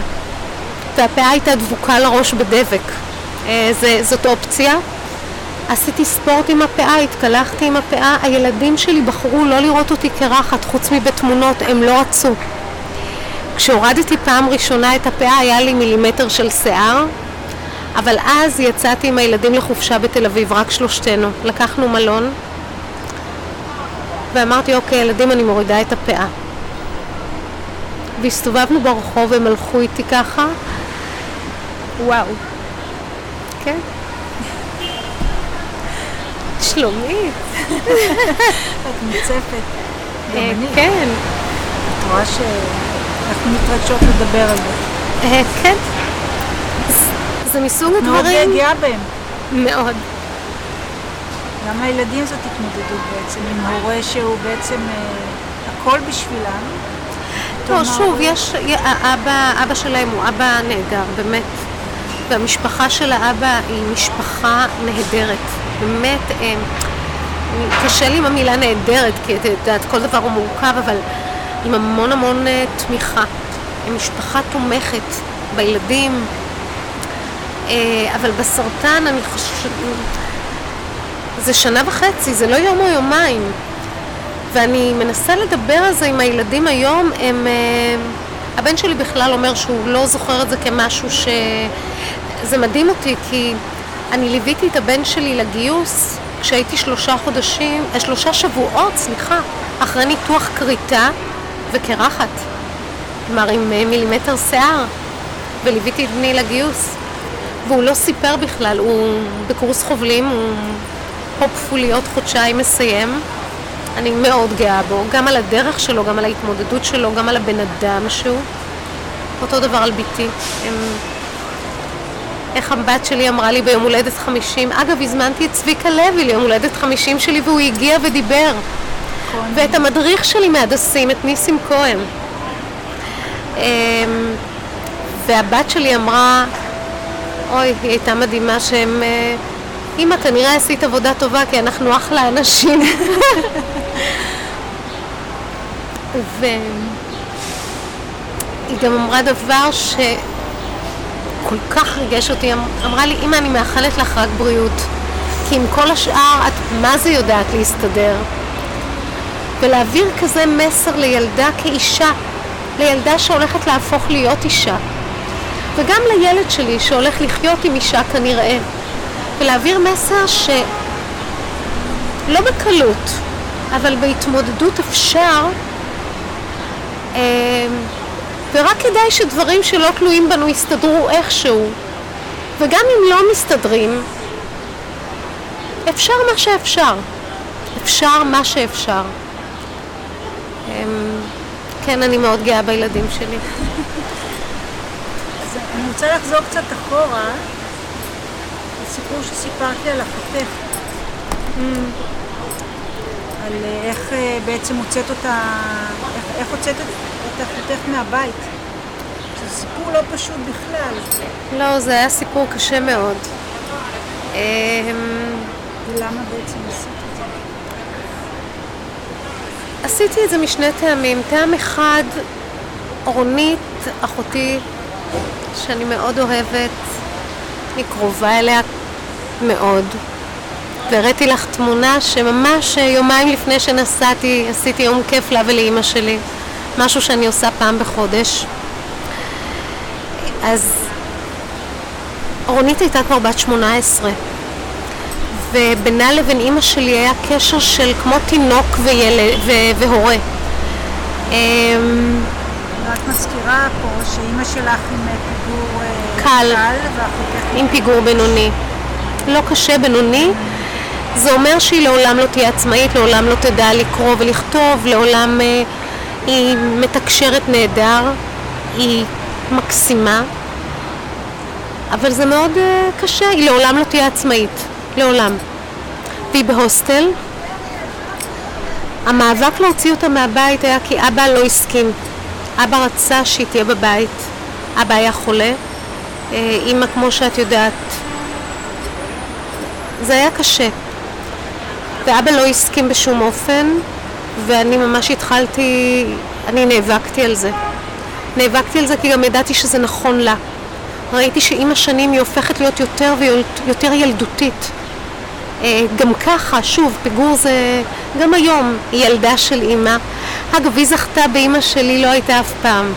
והפאה הייתה דבוקה לראש בדבק. אה, זה, זאת אופציה. עשיתי ספורט עם הפאה, התקלחתי עם הפאה, הילדים שלי בחרו לא לראות אותי קרחת, חוץ מבתמונות, הם לא רצו. כשהורדתי פעם ראשונה את הפאה היה לי מילימטר של שיער, אבל אז יצאתי עם הילדים לחופשה בתל אביב, רק שלושתנו. לקחנו מלון, ואמרתי, אוקיי, ילדים, אני מורידה את הפאה. והסתובבנו ברחוב, הם הלכו איתי ככה. וואו. כן. שלומית. את מוצפת. אה. כן. את רואה שאנחנו מתרגשות לדבר על זה. אה, כן. זה- מסוג מאוד הדברים... גאה בהם. מאוד. גם הילדים זאת התמודדות בעצם, עם הורה שהוא בעצם אה, הכל בשבילם. לא, שוב, יש... אבא, אבא שלהם הוא אבא נהדר, באמת. והמשפחה של האבא היא משפחה נהדרת. באמת, אה, קשה לי עם המילה נהדרת, כי את יודעת, כל דבר הוא מורכב, אבל עם המון המון אה, תמיכה. עם משפחה תומכת בילדים, אה, אבל בסרטן אני חושבת... זה שנה וחצי, זה לא יום או יומיים. ואני מנסה לדבר על זה עם הילדים היום, הם... אה, הבן שלי בכלל אומר שהוא לא זוכר את זה כמשהו ש... זה מדהים אותי, כי אני ליוויתי את הבן שלי לגיוס כשהייתי שלושה חודשים, אה, שלושה שבועות, סליחה, אחרי ניתוח כריתה וקרחת. כלומר, עם אה, מילימטר שיער, וליוויתי את בני לגיוס. והוא לא סיפר בכלל, הוא בקורס חובלים, הוא הופפולי עוד חודשיים מסיים. אני מאוד גאה בו, גם על הדרך שלו, גם על ההתמודדות שלו, גם על הבן אדם שהוא. אותו דבר על בתי. הם... איך הבת שלי אמרה לי ביום הולדת 50, אגב, הזמנתי את צביקה לוי ליום הולדת 50 שלי והוא הגיע ודיבר. ואת המדריך שלי מהדסים, את ניסים כהן. אמ, והבת שלי אמרה, אוי, היא הייתה מדהימה שהם... אה, אמא, כנראה עשית עבודה טובה, כי אנחנו אחלה אנשים. והיא גם אמרה דבר שכל כך ריגש אותי. אמ- אמרה לי, אמא, אני מאחלת לך רק בריאות, כי עם כל השאר את מה זה יודעת להסתדר. ולהעביר כזה מסר לילדה כאישה, לילדה שהולכת להפוך להיות אישה. וגם לילד שלי שהולך לחיות עם אישה כנראה. ולהעביר מסר שלא בקלות, אבל בהתמודדות אפשר, אה, ורק כדאי שדברים שלא תלויים בנו יסתדרו איכשהו. וגם אם לא מסתדרים, אפשר מה שאפשר. אפשר מה שאפשר. אמ, כן, אני מאוד גאה בילדים שלי. אני רוצה לחזור קצת אחורה, לסיפור שסיפרתי על אחותך. על אה, איך אה, בעצם הוצאת אותה, איך, איך הוצאת את את אחותך מהבית. זה סיפור לא פשוט בכלל. לא, זה היה סיפור קשה מאוד. אמ, ולמה בעצם עשית את זה? עשיתי את זה משני טעמים. טעם אחד, רונית, אחותי, שאני מאוד אוהבת, אני קרובה אליה מאוד. והראיתי לך תמונה שממש יומיים לפני שנסעתי עשיתי יום כיף לה ולאימא שלי, משהו שאני עושה פעם בחודש. אז רונית הייתה כבר בת 18, ובינה לבין אימא שלי היה קשר של כמו תינוק וילד, ו- והורה. רק מזכירה פה שאימא שלך עם אה, פיגור קל. ואחותך עם פיגור בינוני. לא קשה, בינוני. זה אומר שהיא לעולם לא תהיה עצמאית, לעולם לא תדע לקרוא ולכתוב, לעולם אה, היא מתקשרת נהדר, היא מקסימה, אבל זה מאוד אה, קשה, היא לעולם לא תהיה עצמאית, לעולם. והיא בהוסטל. המאבק להוציא אותה מהבית היה כי אבא לא הסכים. אבא רצה שהיא תהיה בבית, אבא היה חולה, אה, אימא כמו שאת יודעת. זה היה קשה. ואבא לא הסכים בשום אופן, ואני ממש התחלתי, אני נאבקתי על זה. נאבקתי על זה כי גם ידעתי שזה נכון לה. ראיתי שעם השנים היא הופכת להיות יותר ויותר ילדותית. אה, גם ככה, שוב, פיגור זה... גם היום היא ילדה של אימא. אגב, היא זכתה באימא שלי, לא הייתה אף פעם.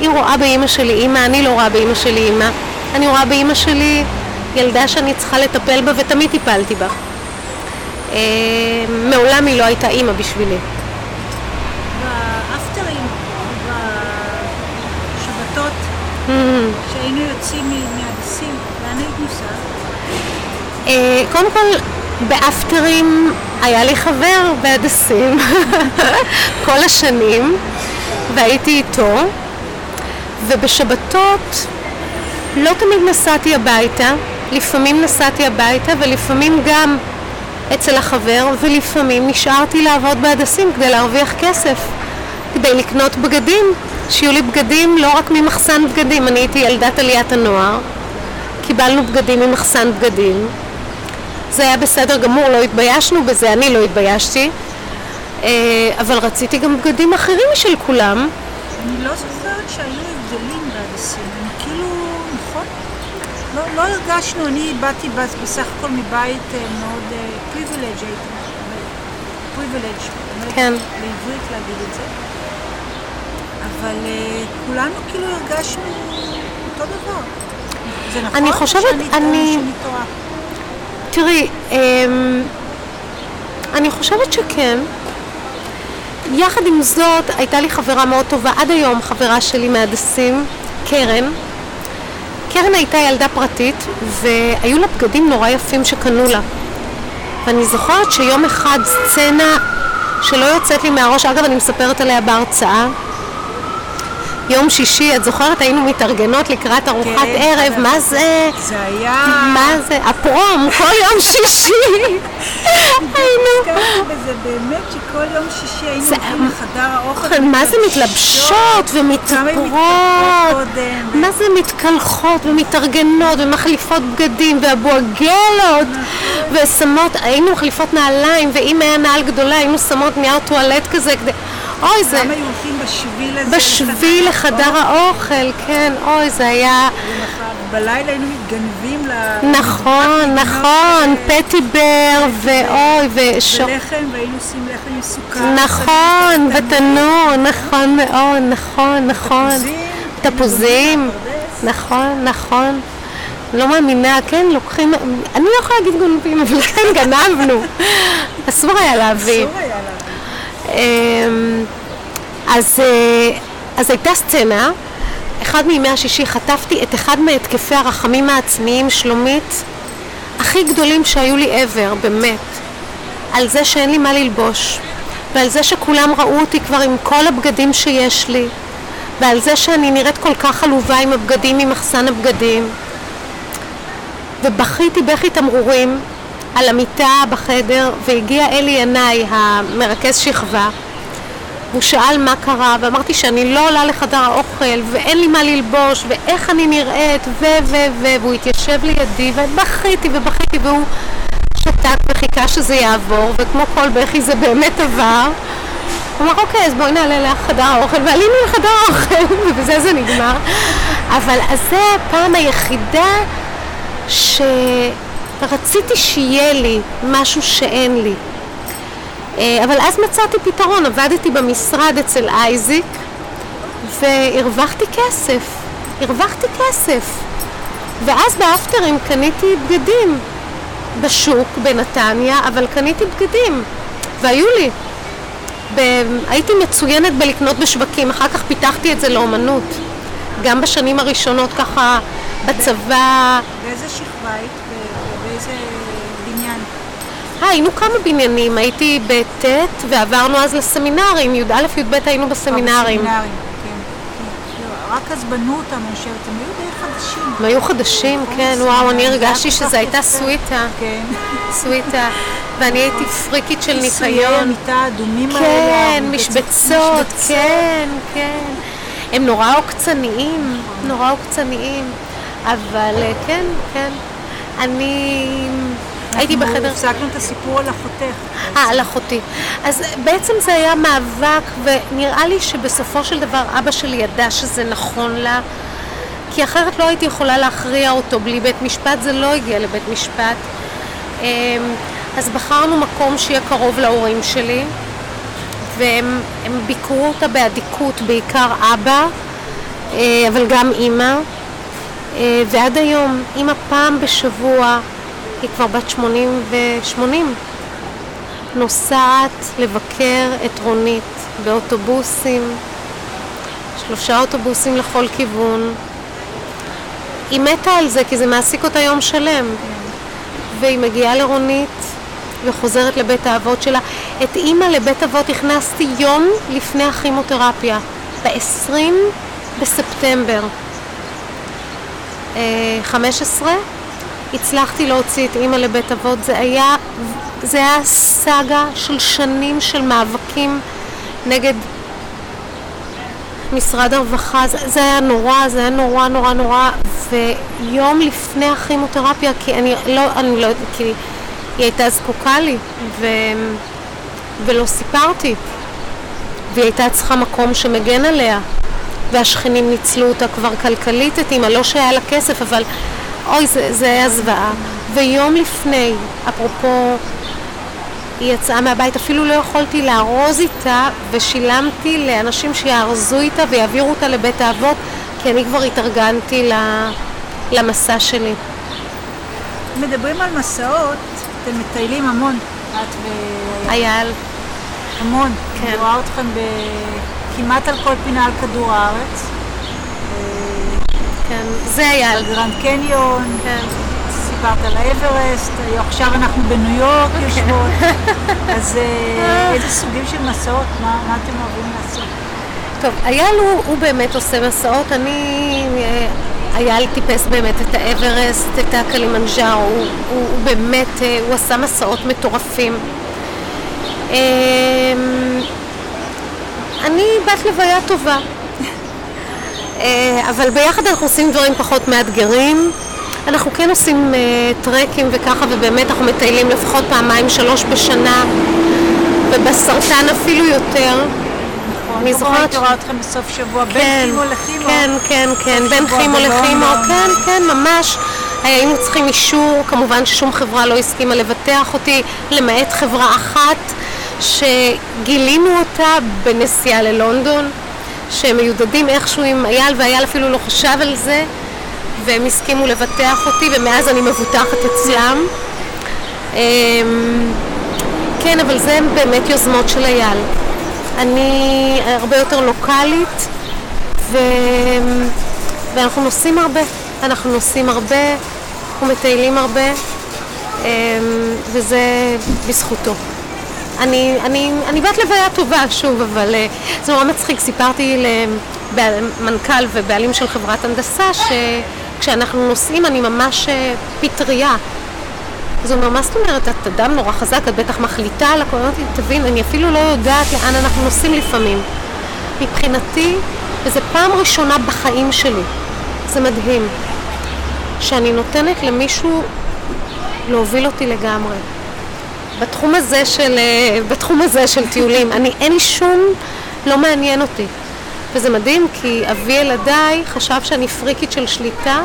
היא רואה באימא שלי אימא, אני לא רואה באימא שלי אימא. אני רואה באימא שלי ילדה שאני צריכה לטפל בה ותמיד טיפלתי בה. אה, מעולם היא לא הייתה אימא בשבילי. באפטרים, בשבתות, שהיינו יוצאים מהדסים, לאן היית נוסעת? אה, קודם כל, באפטרים היה לי חבר בהדסים כל השנים, והייתי איתו, ובשבתות לא תמיד נסעתי הביתה, לפעמים נסעתי הביתה ולפעמים גם אצל החבר, ולפעמים נשארתי לעבוד בהדסים כדי להרוויח כסף, כדי לקנות בגדים, שיהיו לי בגדים לא רק ממחסן בגדים, אני הייתי ילדת עליית הנוער, קיבלנו בגדים ממחסן בגדים, זה היה בסדר גמור, לא התביישנו בזה, אני לא התביישתי, אה, אבל רציתי גם בגדים אחרים משל כולם. אני לא זוכרת שהיו הבדלים בהדסים, אני כאילו, נכון? לא, לא הרגשנו, אני באתי בס- בסך הכל מבית אה, מאוד פריבילג' הייתי, פריבילג', כן. בעברית להגיד את זה, אבל אה, כולנו כאילו הרגשנו אותו דבר. זה נכון? אני חושבת- אני-. תראי, אמ, אני חושבת שכן. יחד עם זאת, הייתה לי חברה מאוד טובה, עד היום חברה שלי מהדסים, קרן. קרן הייתה ילדה פרטית, והיו לה בגדים נורא יפים שקנו לה. ואני זוכרת שיום אחד סצנה שלא יוצאת לי מהראש, אגב, אני מספרת עליה בהרצאה. יום שישי, את זוכרת, היינו מתארגנות לקראת ארוחת כן, ערב, אגב. מה זה? זה היה... מה זה? הפרום, כל יום שישי. היינו... בזה באמת שכל יום שישי היינו הולכים לחדר האוכל. מה זה מתלבשות קודם. מה זה מתקלחות ומתארגנות ומחליפות בגדים ואבואגלות ושמות, היינו מחליפות נעליים ואם היה נעל גדולה היינו שמות נייר טואלט כזה כדי, אוי זה, גם היו הולכים בשביל הזה. בשביל לחדר האוכל, כן, אוי זה היה, בלילה היינו מתגנבים ל... נכון, נכון, פטי בר ואוי וש... ולחם, והיינו עושים לחם עם סוכר. נכון, בתנור, נכון מאוד, נכון, נכון. תפוזים. נכון, נכון. לא מאמינה, כן, לוקחים, אני לא יכולה להגיד גונבים, אבל כן, גנבנו. אסור היה להביא. אסור היה להביא. אמ, אז, אה, אז הייתה סצנה, אחד מימי השישי חטפתי את אחד מהתקפי הרחמים העצמיים, שלומית, הכי גדולים שהיו לי ever, באמת. על זה שאין לי מה ללבוש, ועל זה שכולם ראו אותי כבר עם כל הבגדים שיש לי, ועל זה שאני נראית כל כך עלובה עם הבגדים ממחסן הבגדים. ובכיתי בכי תמרורים על המיטה בחדר, והגיע אלי ינאי, המרכז שכבה, הוא שאל מה קרה, ואמרתי שאני לא עולה לחדר האוכל, ואין לי מה ללבוש, ואיך אני נראית, ו... ו... ו... והוא התיישב לידי, ובכיתי ובכיתי, והוא שתק וחיכה שזה יעבור, וכמו כל בכי זה באמת עבר. הוא אמר, אוקיי, אז בואי נעלה לחדר האוכל, ועלינו לחדר האוכל, ובזה זה נגמר. אבל אז זה הפעם היחידה שרציתי שיהיה לי משהו שאין לי. אה, אבל אז מצאתי פתרון, עבדתי במשרד אצל אייזיק והרווחתי כסף, הרווחתי כסף. ואז באפטרים קניתי בגדים בשוק בנתניה, אבל קניתי בגדים, והיו לי. ב- הייתי מצוינת בלקנות בשווקים, אחר כך פיתחתי את זה לאומנות. גם בשנים הראשונות ככה בצבא, באיזה שכבה היית? באיזה היינו כמה בניינים, הייתי בט' ועברנו אז לסמינרים, י"א י"ב היינו בסמינרים. בסמינרים, כן. כן. לא, רק אז בנו אותם, אני חושבת, הם היו די חדשים. הם היו חדשים, כן, וואו, אני הרגשתי שזו הייתה. סוויטה, כן. סוויטה, ואני הייתי פריקית של כיסויי ניקיון. המיטה האדומים האלה. כן, משבצות, כן, כן. הם נורא עוקצניים, נורא עוקצניים. אבל אה, כן, כן. אני הייתי בחדר... הפסקנו את הסיפור על אחותך. אה, על אחותי. אז בעצם זה היה מאבק, ונראה לי שבסופו של דבר אבא שלי ידע שזה נכון לה, כי אחרת לא הייתי יכולה להכריע אותו בלי בית משפט, זה לא הגיע לבית משפט. אמ, אז בחרנו מקום שיהיה קרוב להורים שלי, והם הם ביקרו אותה באדיקות, בעיקר אבא, אה, אבל גם אימא. אה, ועד היום, אימא פעם בשבוע, היא כבר בת 80 ו-80, נוסעת לבקר את רונית באוטובוסים, שלושה אוטובוסים לכל כיוון. היא מתה על זה כי זה מעסיק אותה יום שלם. והיא מגיעה לרונית וחוזרת לבית האבות שלה. את אימא לבית אבות הכנסתי יום לפני הכימותרפיה, ב-20 בספטמבר אה, 15. הצלחתי להוציא את אימא לבית אבות, זה היה, זה היה סאגה של שנים של מאבקים נגד משרד הרווחה, זה, זה היה נורא, זה היה נורא נורא נורא, ויום לפני הכימותרפיה, כי אני לא, אני לא, כי היא הייתה זקוקה לי, ו, ולא סיפרתי, והיא הייתה צריכה מקום שמגן עליה, והשכנים ניצלו אותה כבר כלכלית את אימא, לא שהיה לה כסף, אבל אוי, זה, זה היה זוועה. ויום לפני, אפרופו היא יצאה מהבית, אפילו לא יכולתי לארוז איתה ושילמתי לאנשים שיארזו איתה ויעבירו אותה לבית האבות כי אני כבר התארגנתי ל- למסע שלי. מדברים על מסעות, אתם מטיילים המון, את ו... אייל, המון. כן. אני רואה אתכם ב... כמעט על כל פינה על כדור הארץ. כן, זה אייל. גרנד קניון, כן. סיפרת על האוורסט, עכשיו אנחנו בניו יורק אוקיי. יושבות. אז אה, איזה סוגים של מסעות, מה מה אתם אוהבים לעשות? טוב, אייל הוא, הוא באמת עושה מסעות, אני, אה, אייל טיפס באמת את האברסט, את הקלימנג'ארו, הוא, הוא, הוא באמת, אה, הוא עשה מסעות מטורפים. אמ, אני בת לוויה טובה, אה, אבל ביחד אנחנו עושים דברים פחות מאתגרים. אנחנו כן עושים uh, טרקים וככה, ובאמת אנחנו מטיילים לפחות פעמיים שלוש בשנה, ובסרטן אפילו יותר. אני זוכרת... הייתי רואה אתכם בסוף שבוע, בין כן, כימו לכימו. כן, כן, כן, בין כימו לכימו, כן, כן, ממש. היינו צריכים אישור, כמובן ששום חברה לא הסכימה לבטח אותי, למעט חברה אחת שגילינו אותה בנסיעה ללונדון, שהם מיודדים איכשהו עם אייל, ואייל אפילו לא חשב על זה, והם הסכימו לבטח אותי, ומאז אני מבוטחת אצלם. אמ, כן, אבל זה באמת יוזמות של אייל. אני הרבה יותר לוקאלית, ו... ואנחנו נוסעים הרבה. אנחנו נוסעים הרבה, אנחנו מטיילים הרבה, אמ, וזה בזכותו. אני, אני, אני בת לוויה טובה, שוב, אבל אה, זה נורא מצחיק. סיפרתי למנכ"ל ובעלים של חברת הנדסה שכשאנחנו נוסעים אני ממש אה, פטריה. אז הוא אומר, מה זאת אומרת, את אדם נורא חזק, את בטח מחליטה על הכל. אמרתי, תבין, אני אפילו לא יודעת לאן אנחנו נוסעים לפעמים. מבחינתי, וזו פעם ראשונה בחיים שלי, זה מדהים, שאני נותנת למישהו להוביל אותי לגמרי. בתחום הזה של, אה, בתחום הזה של טיולים, אני, אין לי שום, לא מעניין אותי. וזה מדהים כי אבי ילדיי חשב שאני פריקית של שליטה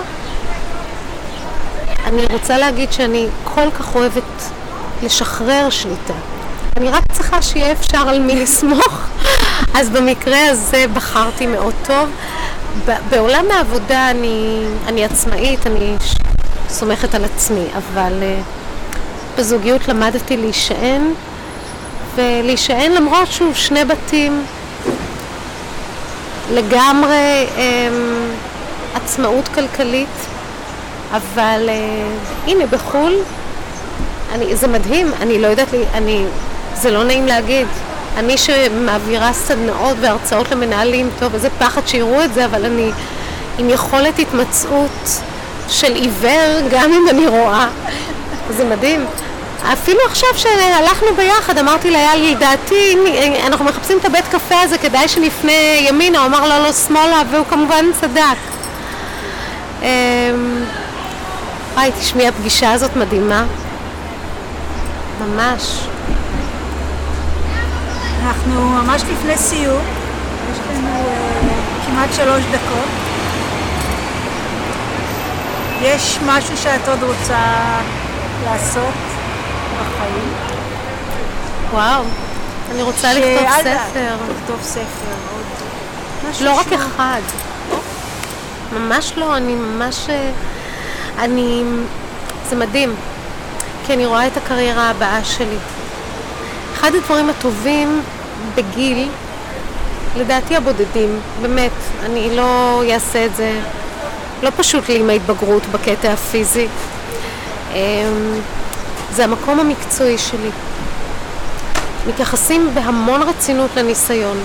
אני רוצה להגיד שאני כל כך אוהבת לשחרר שליטה. אני רק צריכה שיהיה אפשר על מי לסמוך, אז במקרה הזה בחרתי מאוד טוב. בעולם העבודה אני, אני עצמאית, אני סומכת על עצמי, אבל uh, בזוגיות למדתי להישען, ולהישען למרות שהוא שני בתים, לגמרי um, עצמאות כלכלית. אבל uh, הנה בחו"ל, אני, זה מדהים, אני לא יודעת, לי, אני, זה לא נעים להגיד. אני שמעבירה סדנאות והרצאות למנהלים, טוב, איזה פחד שיראו את זה, אבל אני עם יכולת התמצאות של עיוור, גם אם אני רואה. זה מדהים. אפילו עכשיו שהלכנו ביחד, אמרתי לאייל, לדעתי, אנחנו מחפשים את הבית קפה הזה, כדאי שנפנה ימינה, הוא אמר לא, לא, שמאלה, והוא כמובן צדק. אמ, וואי, תשמעי, הפגישה הזאת מדהימה. ממש. אנחנו ממש לפני סיור, יש לנו uh, כמעט שלוש דקות. יש משהו שאת עוד רוצה לעשות בחיים? וואו, אני רוצה לכתוב ספר. לכתוב ספר, עוד לא רק אחד. ממש לא, אני ממש... אה, אני... זה מדהים, כי אני רואה את הקריירה הבאה שלי. אחד הדברים הטובים בגיל, לדעתי הבודדים, באמת, אני לא אעשה את זה, לא פשוט לי עם ההתבגרות בקטע הפיזי. אמ, זה המקום המקצועי שלי. מתייחסים בהמון רצינות לניסיון.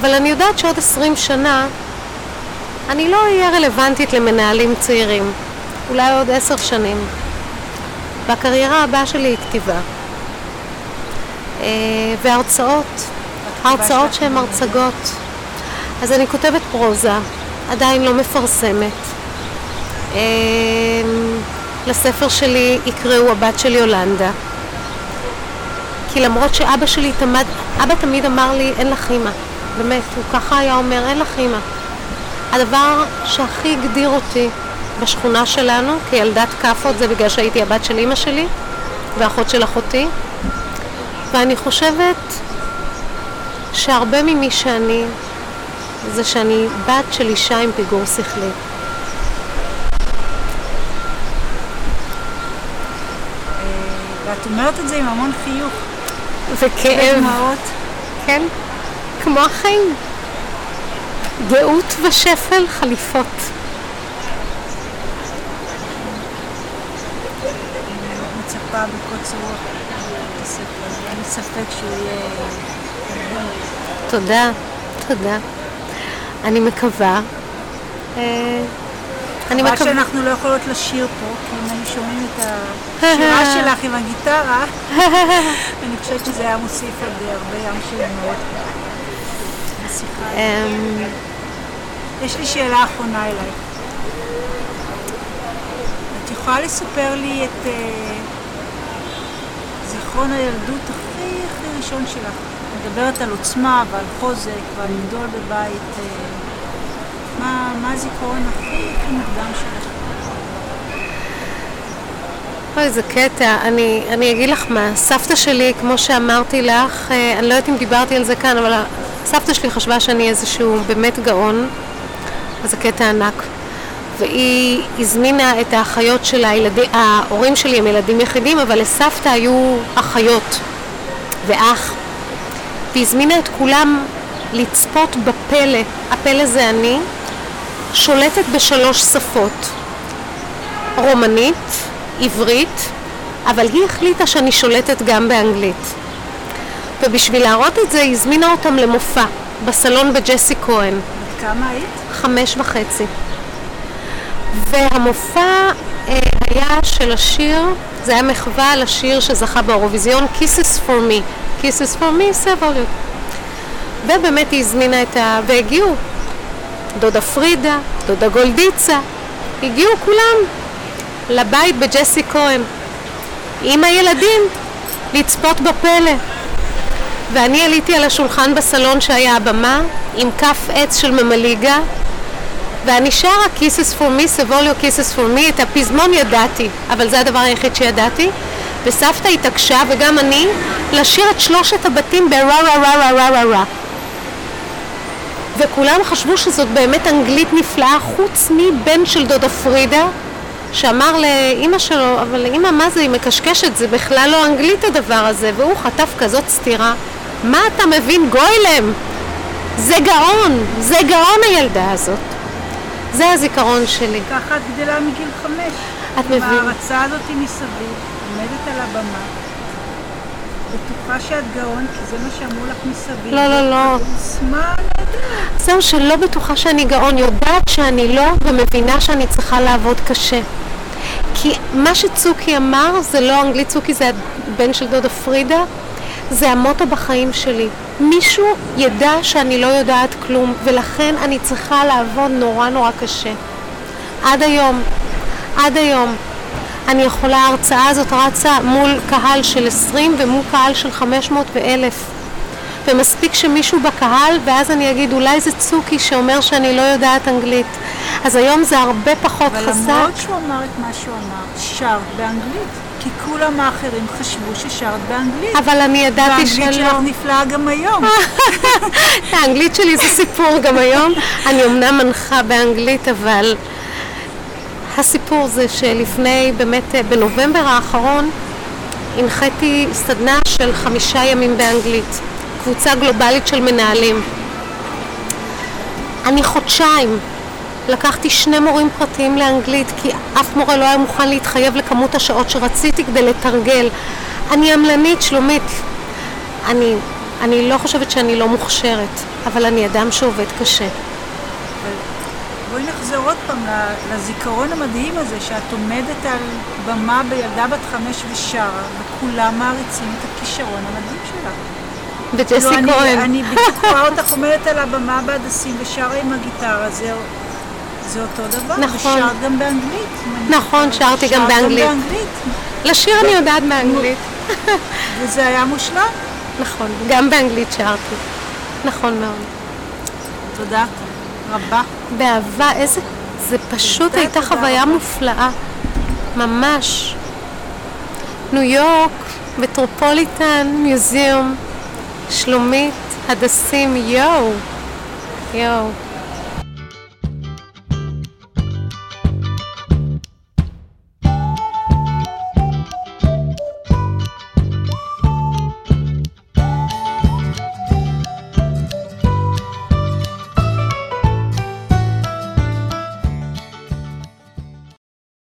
אבל אני יודעת שעוד עשרים שנה אני לא אהיה רלוונטית למנהלים צעירים, אולי עוד עשר שנים. והקריירה הבאה שלי היא כתיבה. אה, והרצאות, הרצאות שהן הרצגות. אז אני כותבת פרוזה, עדיין לא מפרסמת. אה, לספר שלי יקראו הבת שלי יולנדה. כי למרות שאבא שלי תמיד, אבא תמיד אמר לי, אין לך אימא. באמת, הוא ככה היה אומר, אין לך אימא. הדבר שהכי הגדיר אותי בשכונה שלנו כילדת כאפות זה בגלל שהייתי הבת של אימא שלי ואחות של אחותי ואני חושבת שהרבה ממי שאני זה שאני בת של אישה עם פיגור שכלי. ואת אומרת את זה עם המון חיוך. וכאב. כן, כמו החיים. גאות ושפל חליפות. מצפה בקוצר רוח אין ספק שהוא יהיה... תודה, תודה. אני מקווה אה, אני רק מקווה... שאנחנו לא יכולות לשיר פה, כי אם היו שומעים את השירה שלך עם הגיטרה, אני חושבת שזה היה מוסיף עוד הרבה ים של בשיחה. אמ, יש לי שאלה אחרונה אלייך. את יכולה לספר לי את אה, זיכרון הילדות הכי הכי ראשון שלך? מדברת על עוצמה ועל חוזק ועל לגדול בבית. מה, הזיכרון הכי מוקדם שלך? אוי, זה קטע. אני, אני אגיד לך מה, סבתא שלי, כמו שאמרתי לך, אה, אני לא יודעת אם דיברתי על זה כאן, אבל סבתא שלי חשבה שאני איזשהו באמת גאון, וזה קטע ענק. והיא הזמינה את האחיות של הילדים, ההורים שלי הם ילדים יחידים, אבל לסבתא היו אחיות ואח. והיא הזמינה את כולם לצפות בפלא, הפלא זה אני, שולטת בשלוש שפות, רומנית, עברית, אבל היא החליטה שאני שולטת גם באנגלית. ובשביל להראות את זה היא הזמינה אותם למופע בסלון בג'סי כהן, כמה היית? חמש וחצי. והמופע אה, היה של השיר, זה היה מחווה על השיר שזכה באירוויזיון Kisses for me, Kisses for me, סבוליות. ובאמת היא הזמינה את ה... והגיעו דודה פרידה, דודה גולדיצה, הגיעו כולם לבית בג'סי כהן עם הילדים לצפות בפלא. ואני עליתי על השולחן בסלון שהיה הבמה עם כף עץ של ממליגה ואני שרה Kisses for me, סבוליו Kisses for me, את הפזמון ידעתי, אבל זה הדבר היחיד שידעתי וסבתא התעקשה וגם אני לשיר את שלושת הבתים ברה רה רה רה רה רה רה וכולם חשבו שזאת באמת אנגלית נפלאה חוץ מבן של דודה פרידה שאמר לאימא שלו, אבל אימא מה זה, היא מקשקשת, זה בכלל לא אנגלית הדבר הזה והוא חטף כזאת סתירה מה אתה מבין גוילם? זה גאון, זה גאון הילדה הזאת זה הזיכרון שלי ככה את גדלה מגיל חמש. את מבינה? ההערצה הזאת מסביב, עומדת על הבמה, בטוחה שאת גאון, כי זה מה שאמרו לך מסביב. לא, לא, לא. זהו שלא בטוחה שאני גאון, יודעת שאני לא ומבינה שאני צריכה לעבוד קשה. כי מה שצוקי אמר זה לא אנגלית, צוקי זה הבן של דודה פרידה, זה המוטו בחיים שלי. מישהו ידע שאני לא יודעת כלום, ולכן אני צריכה לעבוד נורא נורא קשה. עד היום, עד היום. אני יכולה, ההרצאה הזאת רצה מול קהל של 20 ומול קהל של 500 ו-1000. ומספיק שמישהו בקהל, ואז אני אגיד, אולי זה צוקי שאומר שאני לא יודעת אנגלית. אז היום זה הרבה פחות אבל חזק. למרות שהוא אמר את מה שהוא אמר, שרת באנגלית. כי כולם האחרים חשבו ששרת באנגלית. אבל אני ידעתי והאנגלית שלא. שלך נפלאה גם היום. האנגלית שלי זה סיפור גם היום. אני אמנם מנחה באנגלית, אבל הסיפור זה שלפני, באמת, בנובמבר האחרון, הנחיתי סדנה של חמישה ימים באנגלית. קבוצה גלובלית של מנהלים. אני חודשיים לקחתי שני מורים פרטיים לאנגלית כי אף מורה לא היה מוכן להתחייב לכמות השעות שרציתי כדי לתרגל. אני עמלנית, שלומית. אני, אני לא חושבת שאני לא מוכשרת, אבל אני אדם שעובד קשה. בואי נחזור עוד פעם לזיכרון המדהים הזה שאת עומדת על במה בילדה בת חמש ושרה וכולם מעריצים את הכישרון המדהים שלך. וג'סי כאילו, כהן. אני בדיוק רואה אותך עומדת על הבמה בהדסים ושרה עם הגיטרה, זה, זה אותו דבר. נכון. ושרת גם באנגלית. נכון. שרתי גם באנגלית. באנגלית. לשיר אני יודעת באנגלית. וזה היה מושלם. נכון, גם באנגלית שרתי. נכון מאוד. תודה רבה. באהבה, איזה... זה פשוט תודה, הייתה תודה חוויה רבה. מופלאה. ממש. ניו יורק, מטרופוליטן, מיוזיאום, שלומית, הדסים, יואו. יואו.